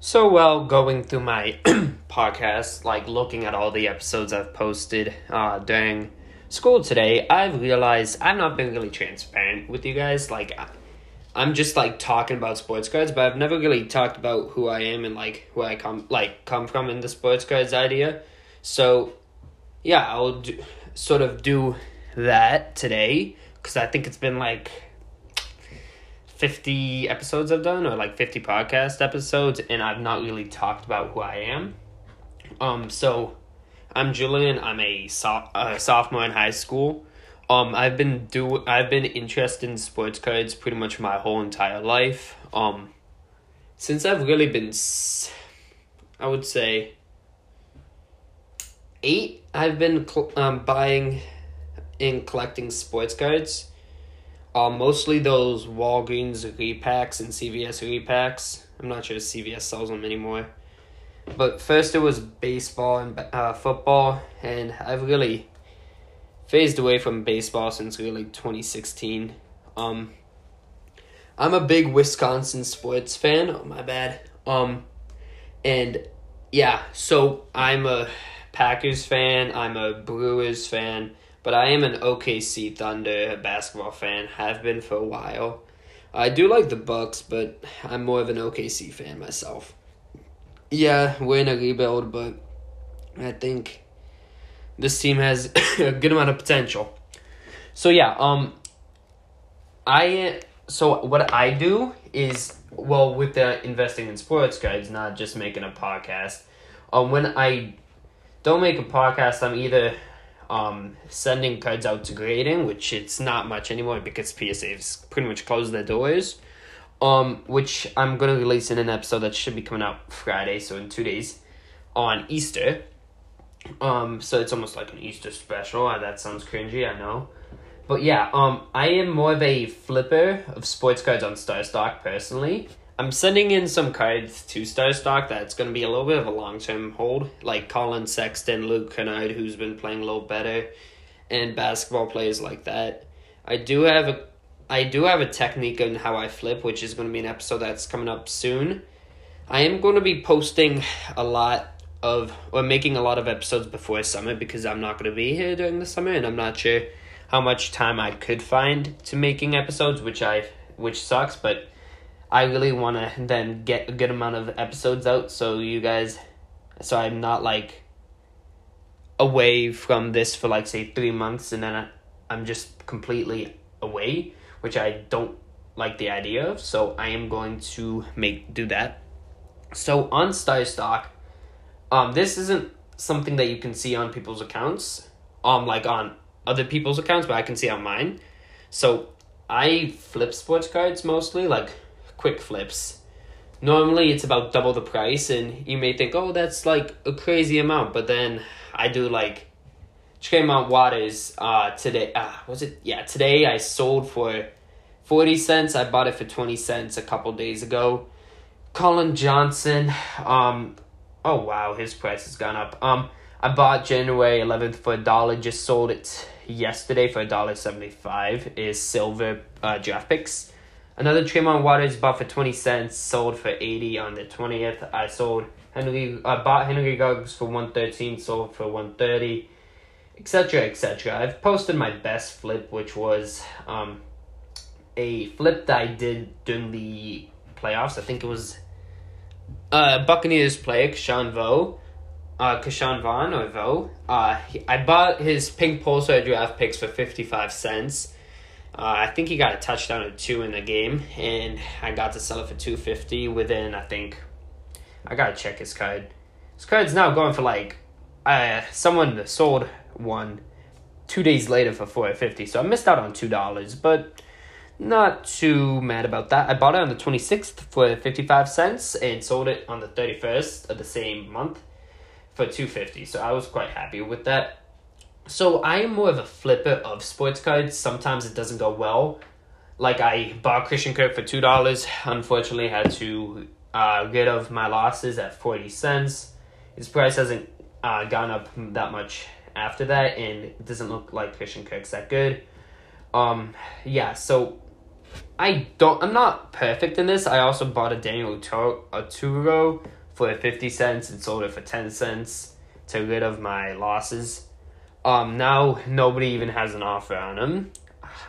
So, well, going through my podcast, like looking at all the episodes I've posted uh, during school today, I've realized I've not been really transparent with you guys. Like, I'm just like talking about sports cards, but I've never really talked about who I am and like who I come like come from in the sports cards idea. So, yeah, I'll do, sort of do that today because I think it's been like 50 episodes I've done or like 50 podcast episodes and I've not really talked about who I am. Um so I'm Julian. I'm a, so- sophomore in high school. Um I've been do I've been interested in sports cards pretty much my whole entire life. Um since I've really been s- I would say 8 I've been cl- um buying and collecting sports cards. Uh, mostly those Walgreens repacks and CVS repacks. I'm not sure if CVS sells them anymore. But first it was baseball and uh, football, and I've really phased away from baseball since really 2016. Um, I'm a big Wisconsin sports fan. Oh my bad. Um, and yeah, so I'm a Packers fan. I'm a Brewers fan. But I am an OKC Thunder basketball fan. Have been for a while. I do like the Bucks, but I'm more of an OKC fan myself. Yeah, we're in a rebuild, but I think this team has a good amount of potential. So yeah, um, I so what I do is well with the investing in sports guys, not just making a podcast. Um, when I don't make a podcast, I'm either um, sending cards out to grading, which it's not much anymore because PSA's pretty much closed their doors. Um, which I'm gonna release in an episode that should be coming out Friday, so in two days, on Easter. Um, so it's almost like an Easter special. Uh, that sounds cringy, I know. But yeah, um, I am more of a flipper of sports cards on Star Stock personally. I'm sending in some cards to Star Stock that's going to be a little bit of a long term hold, like Collin Sexton, Luke Kennard, who's been playing a little better, and basketball players like that. I do have a, I do have a technique on how I flip, which is going to be an episode that's coming up soon. I am going to be posting a lot of or making a lot of episodes before summer because I'm not going to be here during the summer, and I'm not sure how much time I could find to making episodes, which I which sucks, but I really want to then get a good amount of episodes out so you guys so I'm not like away from this for like say 3 months and then I, I'm just completely away, which I don't like the idea of. So I am going to make do that. So on Star Stock, um this isn't something that you can see on people's accounts, um like on other people's accounts, but I can see on mine. So I flip sports cards mostly, like quick flips. Normally it's about double the price, and you may think, oh, that's like a crazy amount, but then I do like Tremont Waters uh, today. Uh, was it? Yeah, today I sold for 40 cents. I bought it for 20 cents a couple days ago. Colin Johnson, um, oh wow, his price has gone up. Um, I bought January 11th for a dollar, just sold it yesterday for a dollar 75 is silver uh, draft picks. Another Tremont Waters bought for 20 cents, sold for 80 on the 20th. I sold Henry, I bought Henry Ruggs for 113, sold for 130, etc., etc. I've posted my best flip, which was um, a flip that I did during the playoffs. I think it was uh, Buccaneers player, Ke'Shawn Vo uh, Ke'Shawn Vaughn or Vo. Uh, he, I bought his pink Pulsar draft picks for 55 cents. Uh, I think he got a touchdown or two in the game, and I got to sell it for 250 within, I think, I gotta check his card. His card's now going for like, uh, someone sold one two days later for 450 so I missed out on $2, but not too mad about that. I bought it on the 26th for 55 cents and sold it on the 31st of the same month for 250 so i was quite happy with that so i am more of a flipper of sports cards sometimes it doesn't go well like i bought christian kirk for two dollars unfortunately had to uh, get of my losses at 40 cents his price hasn't uh, gone up that much after that and it doesn't look like christian kirk's that good um yeah so I don't. I'm not perfect in this. I also bought a Daniel Oturu for fifty cents and sold it for ten cents to rid of my losses. Um, now nobody even has an offer on him.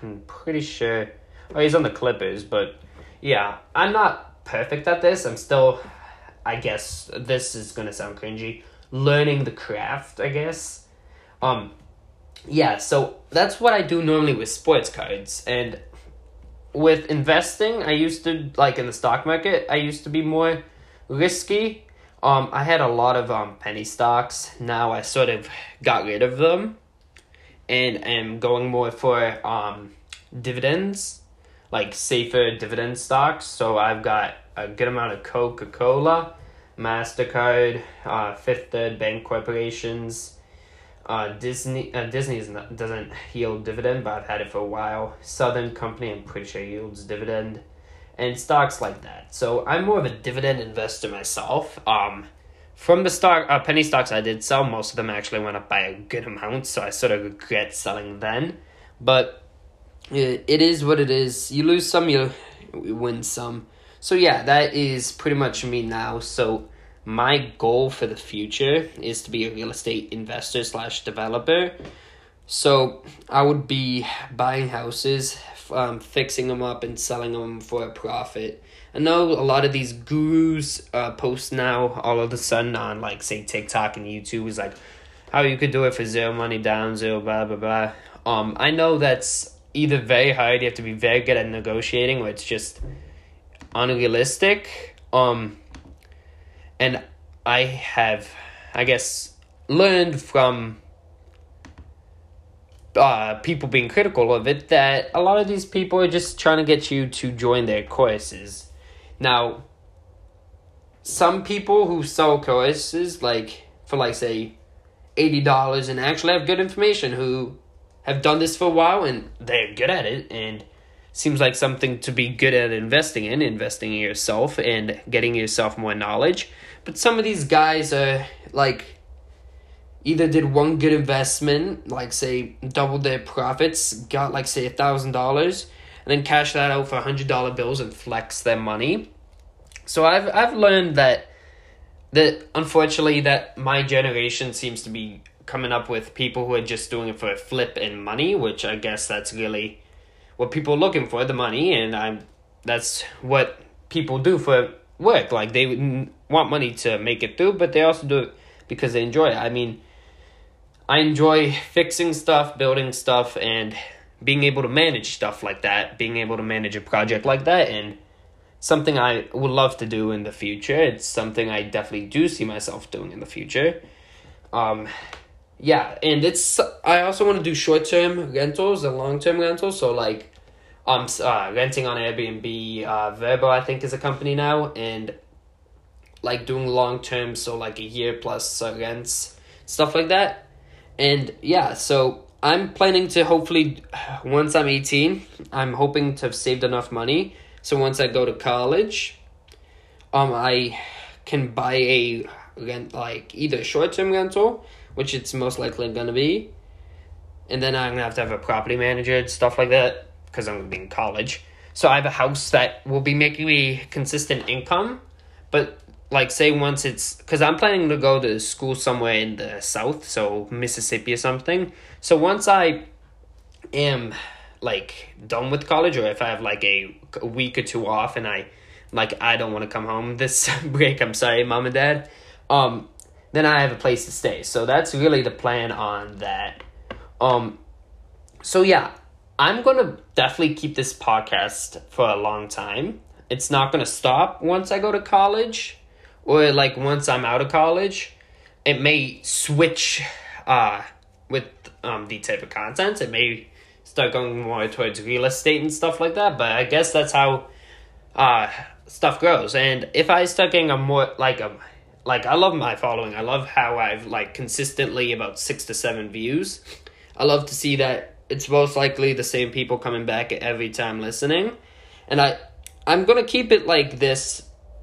I'm pretty sure. Oh, he's on the Clippers, but yeah, I'm not perfect at this. I'm still, I guess this is gonna sound cringy. Learning the craft, I guess. Um, yeah, so that's what I do normally with sports cards, and with investing, I used to like in the stock market. I used to be more risky. Um, I had a lot of um penny stocks. Now I sort of got rid of them, and am going more for um dividends, like safer dividend stocks. So I've got a good amount of Coca Cola, Mastercard, uh, Fifth Third Bank corporations uh, Disney uh, Disney doesn't yield dividend, but I've had it for a while. Southern Company, I'm pretty sure yields dividend, and stocks like that. So I'm more of a dividend investor myself. Um, from the stock uh, penny stocks I did sell, most of them actually went up by a good amount, so I sort of regret selling then. But it, it is what it is. You lose some, you win some. So yeah, that is pretty much me now. So my goal for the future is to be a real estate investor slash developer. So I would be buying houses, um, fixing them up, and selling them for a profit. I know a lot of these gurus uh, post now all of a sudden on like say TikTok and YouTube is like how you could do it for zero money down, zero blah blah blah. Um, I know that's either very hard, you have to be very good at negotiating, or it's just unrealistic. Um, and I have, I guess, learned from uh, people being critical of it that a lot of these people are just trying to get you to join their courses. Now, some people who sell courses, like for like say eighty dollars, and actually have good information, who have done this for a while and they're good at it, and seems like something to be good at investing in, investing in yourself and getting yourself more knowledge. But some of these guys are like either did one good investment, like say doubled their profits, got like say a thousand dollars, and then cashed that out for hundred dollar bills and flex their money. So I've I've learned that that unfortunately that my generation seems to be coming up with people who are just doing it for a flip and money, which I guess that's really what people are looking for the money and i'm that's what people do for work like they want money to make it through but they also do it because they enjoy it i mean i enjoy fixing stuff building stuff and being able to manage stuff like that being able to manage a project like that and something i would love to do in the future it's something i definitely do see myself doing in the future um yeah, and it's I also want to do short term rentals and long term rentals. So like, I'm uh, renting on Airbnb. Uh, Vrbo I think is a company now, and like doing long term, so like a year plus uh, rents, stuff like that. And yeah, so I'm planning to hopefully once I'm eighteen, I'm hoping to have saved enough money. So once I go to college, um, I can buy a rent like either short term rental which it's most likely to be. And then I'm to have to have a property manager and stuff like that because I'm to be in college. So I have a house that will be making me consistent income. But like say once it's because I'm planning to go to school somewhere in the south, so Mississippi or something. So once I am like done with college or if I have like a, a week or two off and I like I don't want to come home this break, I'm sorry, mom and dad. Um then I have a place to stay. So that's really the plan on that. Um so yeah, I'm to definitely keep this podcast for a long time. It's not to stop once I go to college or like once I'm out of college. It may switch uh with um the type of content. It may start going more towards real estate and stuff like that, but I guess that's how uh stuff grows. And if I start getting a more like a like I love my following. I love how I've like consistently about six to seven views. I love to see that it's most likely the same people coming back every time listening, and I I'm gonna keep it like this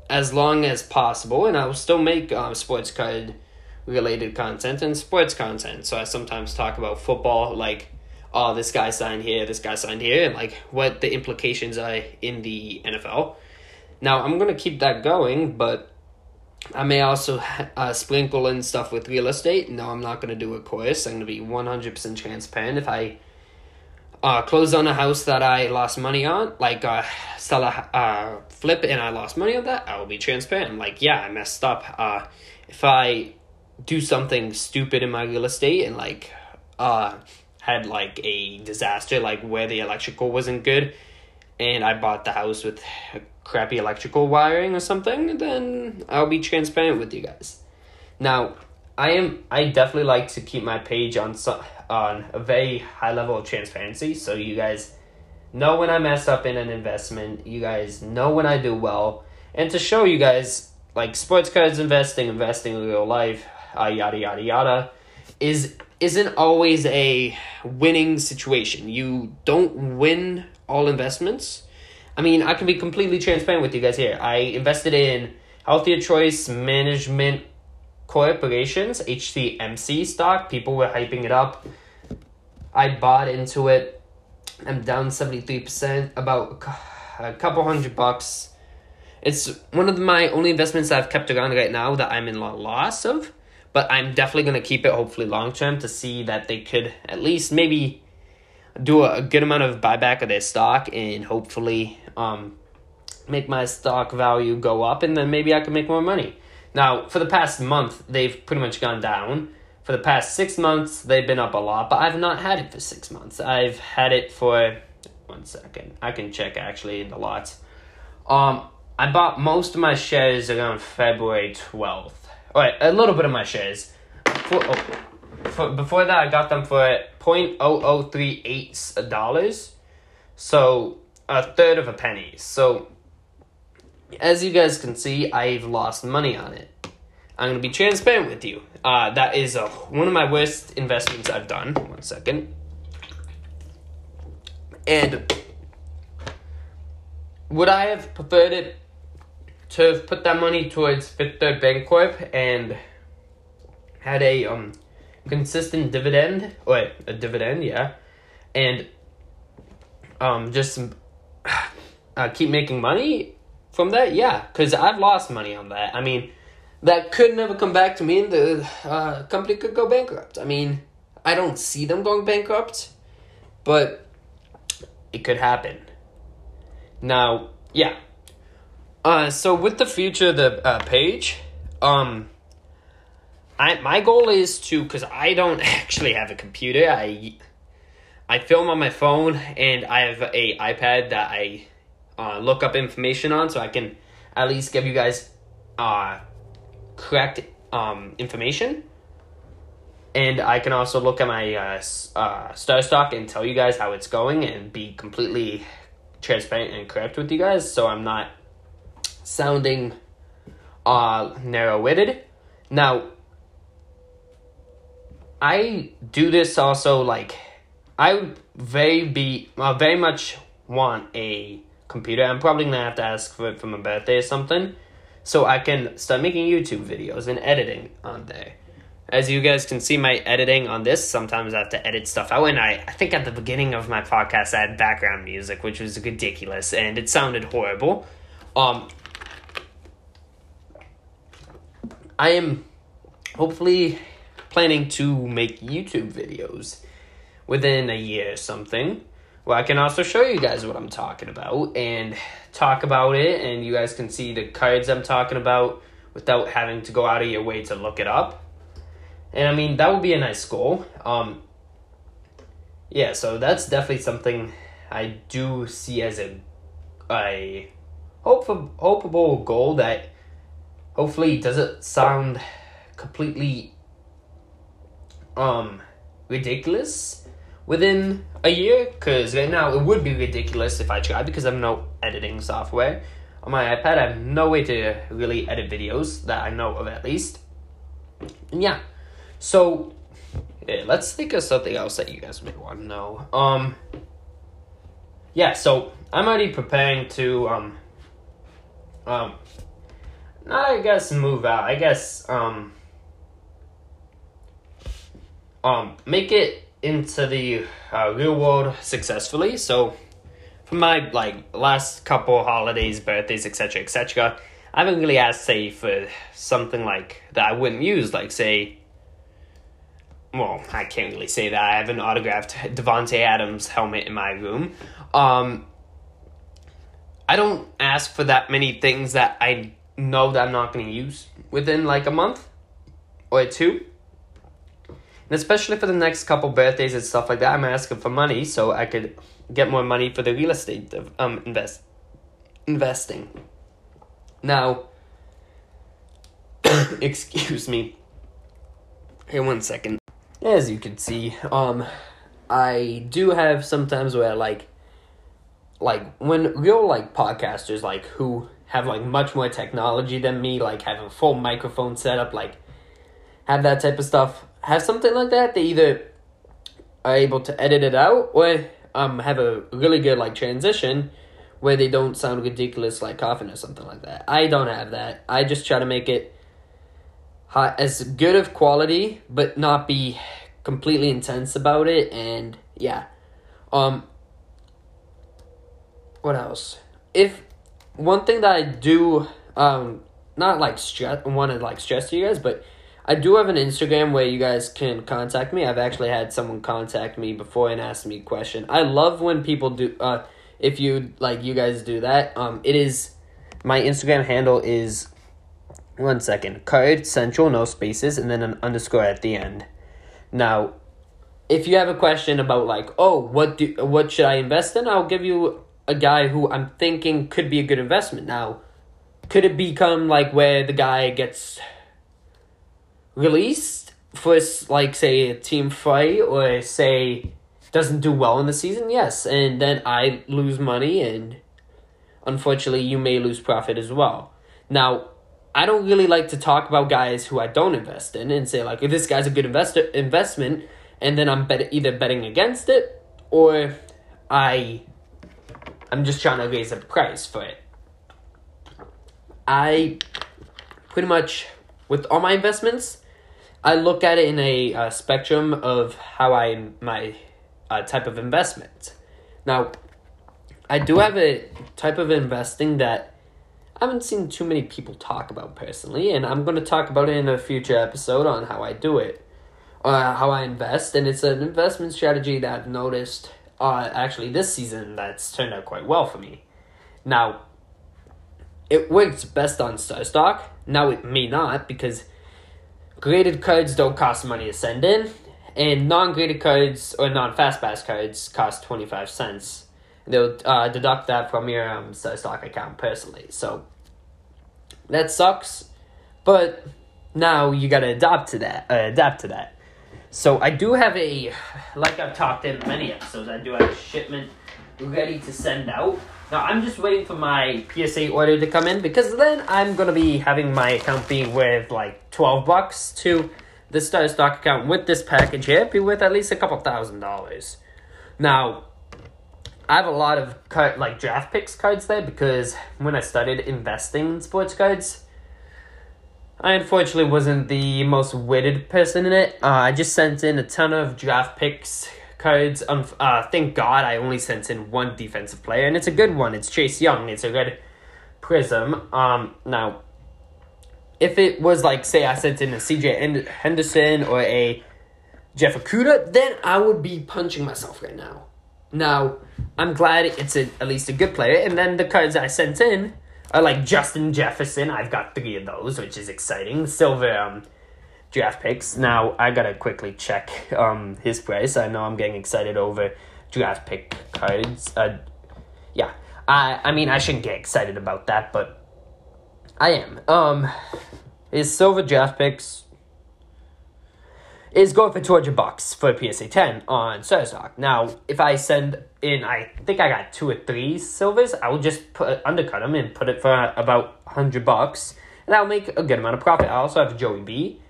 as long as possible, and I will still make um, sports card related content and sports content. So I sometimes talk about football, like oh, this guy signed here, this guy signed here, and like what the implications are in the NFL. Now, I'm to keep that going, but I may also uh, sprinkle in stuff with real estate. No, I'm not to do a course. I'm to be 100% transparent. If I uh, close on a house that I lost money on, like uh, sell a uh, flip and I lost money on that, I will be transparent. I'm like, yeah, I messed up. Uh, if I do something stupid in my real estate and like uh, had like a disaster, like where the electrical wasn't good, and I bought the house with crappy electrical wiring or something, then I'll be transparent with you guys. Now, I am I definitely like to keep my page on so, on a very high level of transparency, so you guys know when I mess up in an investment, you guys know when I do well, and to show you guys like sports cards investing, investing in real life, uh, yada yada yada, is isn't always a winning situation. You don't win all investments I mean, I can be completely transparent with you guys here. I invested in Healthier Choice Management Corporations, HCMC stock. People were hyping it up. I bought into it. I'm down 73%, about a couple hundred bucks. It's one of my only investments I've kept around right now that I'm in loss of. But I'm definitely going to keep it, hopefully, long term to see that they could at least maybe do a, good amount of buyback of their stock and hopefully um, make my stock value go up and then maybe I can make more money. Now, for the past month, they've pretty much gone down. For the past six months, they've been up a lot, but I've not had it for six months. I've had it for one second. I can check actually in the lots. Um, I bought most of my shares around February twelfth. All right, a little bit of my shares. For, oh, for, before that, I got them for $0.0038 So a third of a penny. So as you guys can see, I've lost money on it. I'm gonna be transparent with you. Uh, that is a, one of my worst investments I've done. One second. And would I have preferred it to have put that money towards Fifth Third Bancorp and had a um consistent dividend, wait, a dividend, yeah, and um just uh, keep making money from that? Yeah, because I've lost money on that. I mean, that could never come back to me, and the uh, company could go bankrupt. I mean, I don't see them going bankrupt, but it could happen. Now, yeah. Uh, so with the future of the uh, page, um, I my goal is to because I don't actually have a computer. I I film on my phone and I have a iPad that I uh, look up information on, so I can at least give you guys uh, correct um, information. And I can also look at my uh, uh, star stock and tell you guys how it's going and be completely transparent and correct with you guys, so I'm not sounding uh, narrow witted. Now, I do this also like I very be uh, very much want a computer. I'm probably gonna have to ask for it for my birthday or something, so I can start making YouTube videos and editing on there. As you guys can see, my editing on this, sometimes I have to edit stuff out. And I, I think at the beginning of my podcast, I had background music, which was ridiculous and it sounded horrible. Um, I am hopefully planning to make YouTube videos within a year or something. Well, I can also show you guys what I'm talking about and talk about it, and you guys can see the cards I'm talking about without having to go out of your way to look it up. And I mean, that would be a nice goal. Um, yeah, so that's definitely something I do see as a a hopeful, goal that hopefully doesn't sound completely um ridiculous within a year because right now it would be ridiculous if I tried because I have no editing software on my iPad. I have no way to really edit videos that I know of at least. And yeah, so yeah, let's think of something else that you guys may want to know. Um, yeah, so I'm already preparing to um, um, not I guess move out. I guess um, um, make it into the uh, real world successfully. So, for my like last couple holidays, birthdays, etc., etc., I haven't really asked, say, for something like that I wouldn't use, like say. Well, I can't really say that. I have an autographed Davante Adams helmet in my room. Um, I don't ask for that many things that I know that I'm not going to use within like a month or two. And especially for the next couple birthdays and stuff like that, I'm asking for money so I could get more money for the real estate um invest investing. Now, excuse me. Here, one second. As you can see, um, I do have sometimes where like, like when real like podcasters like who have like much more technology than me, like have a full microphone setup, like have that type of stuff, have something like that, they either are able to edit it out or um have a really good like transition where they don't sound ridiculous like coughing or something like that. I don't have that. I just try to make it high, as good of quality, but not be completely intense about it. And yeah, um, what else? If one thing that I do, um, not like stress, want to like stress to you guys, but I do have an Instagram where you guys can contact me. I've actually had someone contact me before and ask me a question. I love when people do. Uh, if you like, you guys do that. Um, it is my Instagram handle is one second code central no spaces and then an underscore at the end. Now, if you have a question about like, oh, what do what should I invest in? I'll give you a guy who I'm thinking could be a good investment. Now, could it become like where the guy gets released for like say a team fight or say doesn't do well in the season? Yes, and then I lose money and unfortunately you may lose profit as well. Now, I don't really like to talk about guys who I don't invest in and say like if this guy's a good investor investment and then I'm bet- either betting against it or I I'm just trying to raise the price for it. I pretty much with all my investments, I look at it in a uh, spectrum of how I my uh, type of investment. Now, I do have a type of investing that I haven't seen too many people talk about personally, and I'm going to talk about it in a future episode on how I do it, uh, how I invest, and it's an investment strategy that I've noticed uh, actually this season that's turned out quite well for me. Now, it works best on Star Stock. Now it may not because graded cards don't cost money to send in, and non-graded cards or non-fastpass cards cost twenty five cents they'll uh, deduct that from your um, stock account personally. So that sucks, but now you gotta adapt to that. Uh, adapt to that. So I do have a, like I've talked in many episodes, I do have a shipment ready to send out. Now I'm just waiting for my PSA order to come in because then I'm gonna be having my account be with like twelve bucks to the Star Stock account with this package here be worth at least a couple thousand dollars. Now I have a lot of card, like draft picks cards there because when I started investing in sports cards, I unfortunately wasn't the most witted person in it. Uh, I just sent in a ton of draft picks cards. Um, uh, thank God I only sent in one defensive player, and it's a good one. It's Chase Young. It's a good prism. Um, now, if it was like, say, I sent in a CJ Henderson or a Jeff Okudah, then I would be punching myself right now. Now, I'm glad it's a, at least a good player. And then the cards I sent in are like Justin Jefferson. I've got three of those, which is exciting. Silver um, draft picks. Now, I gotta quickly check um, his price. I know I'm getting excited over draft pick cards. Uh, yeah, I, I mean, I shouldn't get excited about that, but I am. Um, his silver draft picks is going for 200 bucks for PSA 10 on Star Stock. Now, if I send in, I think I got two or three silvers, I will just put undercut them and put it for about 100 bucks, and that'll make a good amount of profit. I also have Joey B.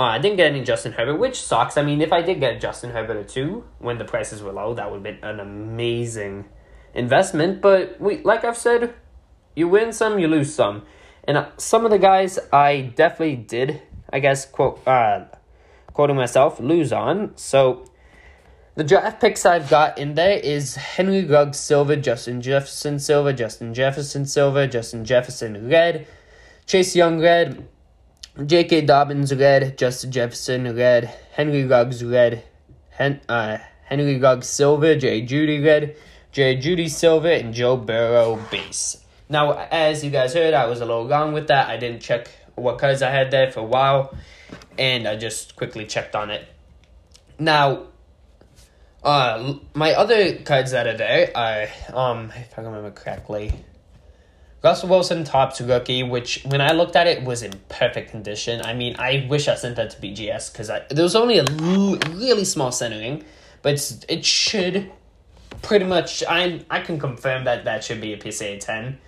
Uh, I didn't get any Justin Herbert, which sucks. I mean, if I did get Justin Herbert or two when the prices were low, that would have been an amazing investment. But we, like I've said, you win some, you lose some. And uh, some of the guys I definitely did, I guess, quote, uh, quoting myself, lose on. So The draft picks I've got in there is Henry Ruggs Silver, Justin Jefferson Silver, Justin Jefferson Silver, Justin Jefferson Red, Chase Young Red, J.K. Dobbins Red, Justin Jefferson Red, Henry Ruggs Red, Hen- uh, Henry Ruggs Silver, J. Jeudy Red, J. Jeudy Silver, and Joe Burrow Base. Now, as you guys heard, I was a little wrong with that. I didn't check what cards I had there for a while, and I just quickly checked on it. Now, uh, my other cards that are there are, um, if I remember correctly, Russell Wilson Topps rookie, which when I looked at it was in perfect condition. I mean, I wish I sent that to BGS because there was only a really small centering, but it should pretty much. I I can confirm that that should be a PSA ten.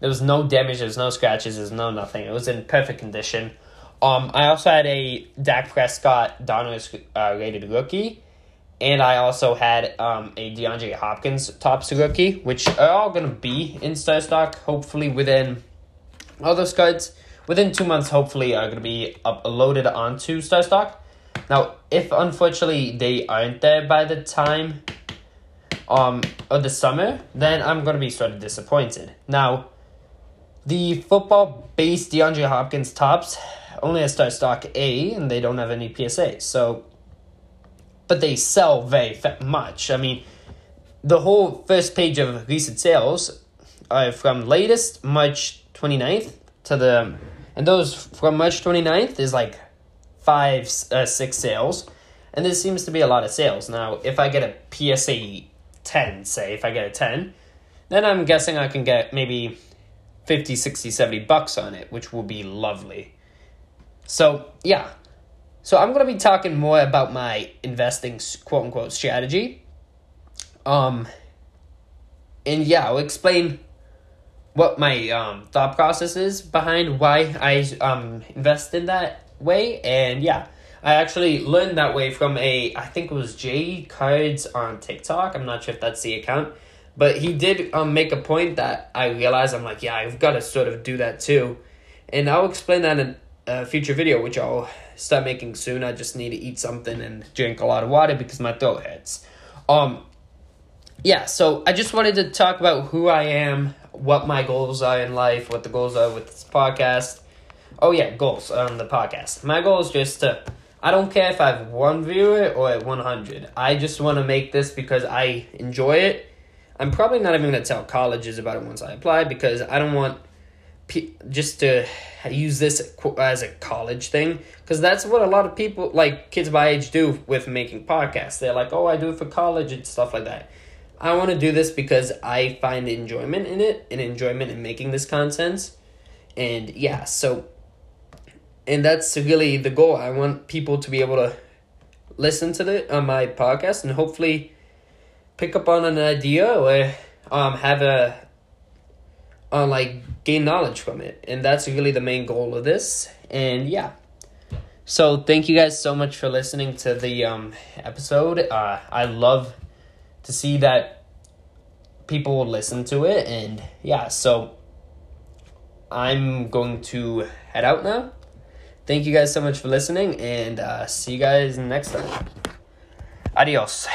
There was no damage. There was no scratches. There's no nothing. It was in perfect condition. Um, I also had a Dak Prescott Donruss uh, rated rookie and I also had um, a DeAndre Hopkins Topps rookie, which are all going to be in star stock, hopefully within all those cards. Within two months, hopefully, are going to be uploaded onto star stock. Now, if unfortunately they aren't there by the time um, of the summer, then I'm going to be sort of disappointed. Now, the football based DeAndre Hopkins Topps only has star stock A, and they don't have any PSA. So but they sell very much. I mean, the whole first page of recent sales are from latest March 29th to the, and those from March 29th is like five, uh, six sales. And there seems to be a lot of sales. Now, if I get a PSA 10, say, if I get a 10, then I'm guessing I can get maybe 50, 60, 70 bucks on it, which will be lovely. So, yeah, so I'm going to be talking more about my investing quote unquote strategy. Um and yeah, I'll explain what my um thought process is behind why I um invest in that way and yeah. I actually learned that way from a I think it was Jay Cards on TikTok. I'm not sure if that's the account. But he did um, make a point that I realized I'm like, yeah, I've got to sort of do that too. And I'll explain that in a future video, which I'll start making soon. I just need to eat something and drink a lot of water because my throat hurts. Um, yeah, so I just wanted to talk about who I am, what my goals are in life, what the goals are with this podcast. Oh yeah, goals on the podcast. My goal is just to. I don't care if I have one viewer or at 100. I just want to make this because I enjoy it. I'm probably not even to tell colleges about it once I apply because I don't want just to use this as a college thing because that's what a lot of people like kids my age do with making podcasts. They're like oh i do it for college and stuff like that. I want to do this because i find enjoyment in it and enjoyment in making this content and yeah so and that's really the goal. I want people to be able to listen to the on my podcast and hopefully pick up on an idea or um have a uh, like gain knowledge from it. And that's really the main goal of this. And yeah. So thank you guys so much for listening to the um, episode. Uh, I love to see that people listen to it. And yeah, so I'm going to head out now. Thank you guys so much for listening, and uh, see you guys next time. Adios.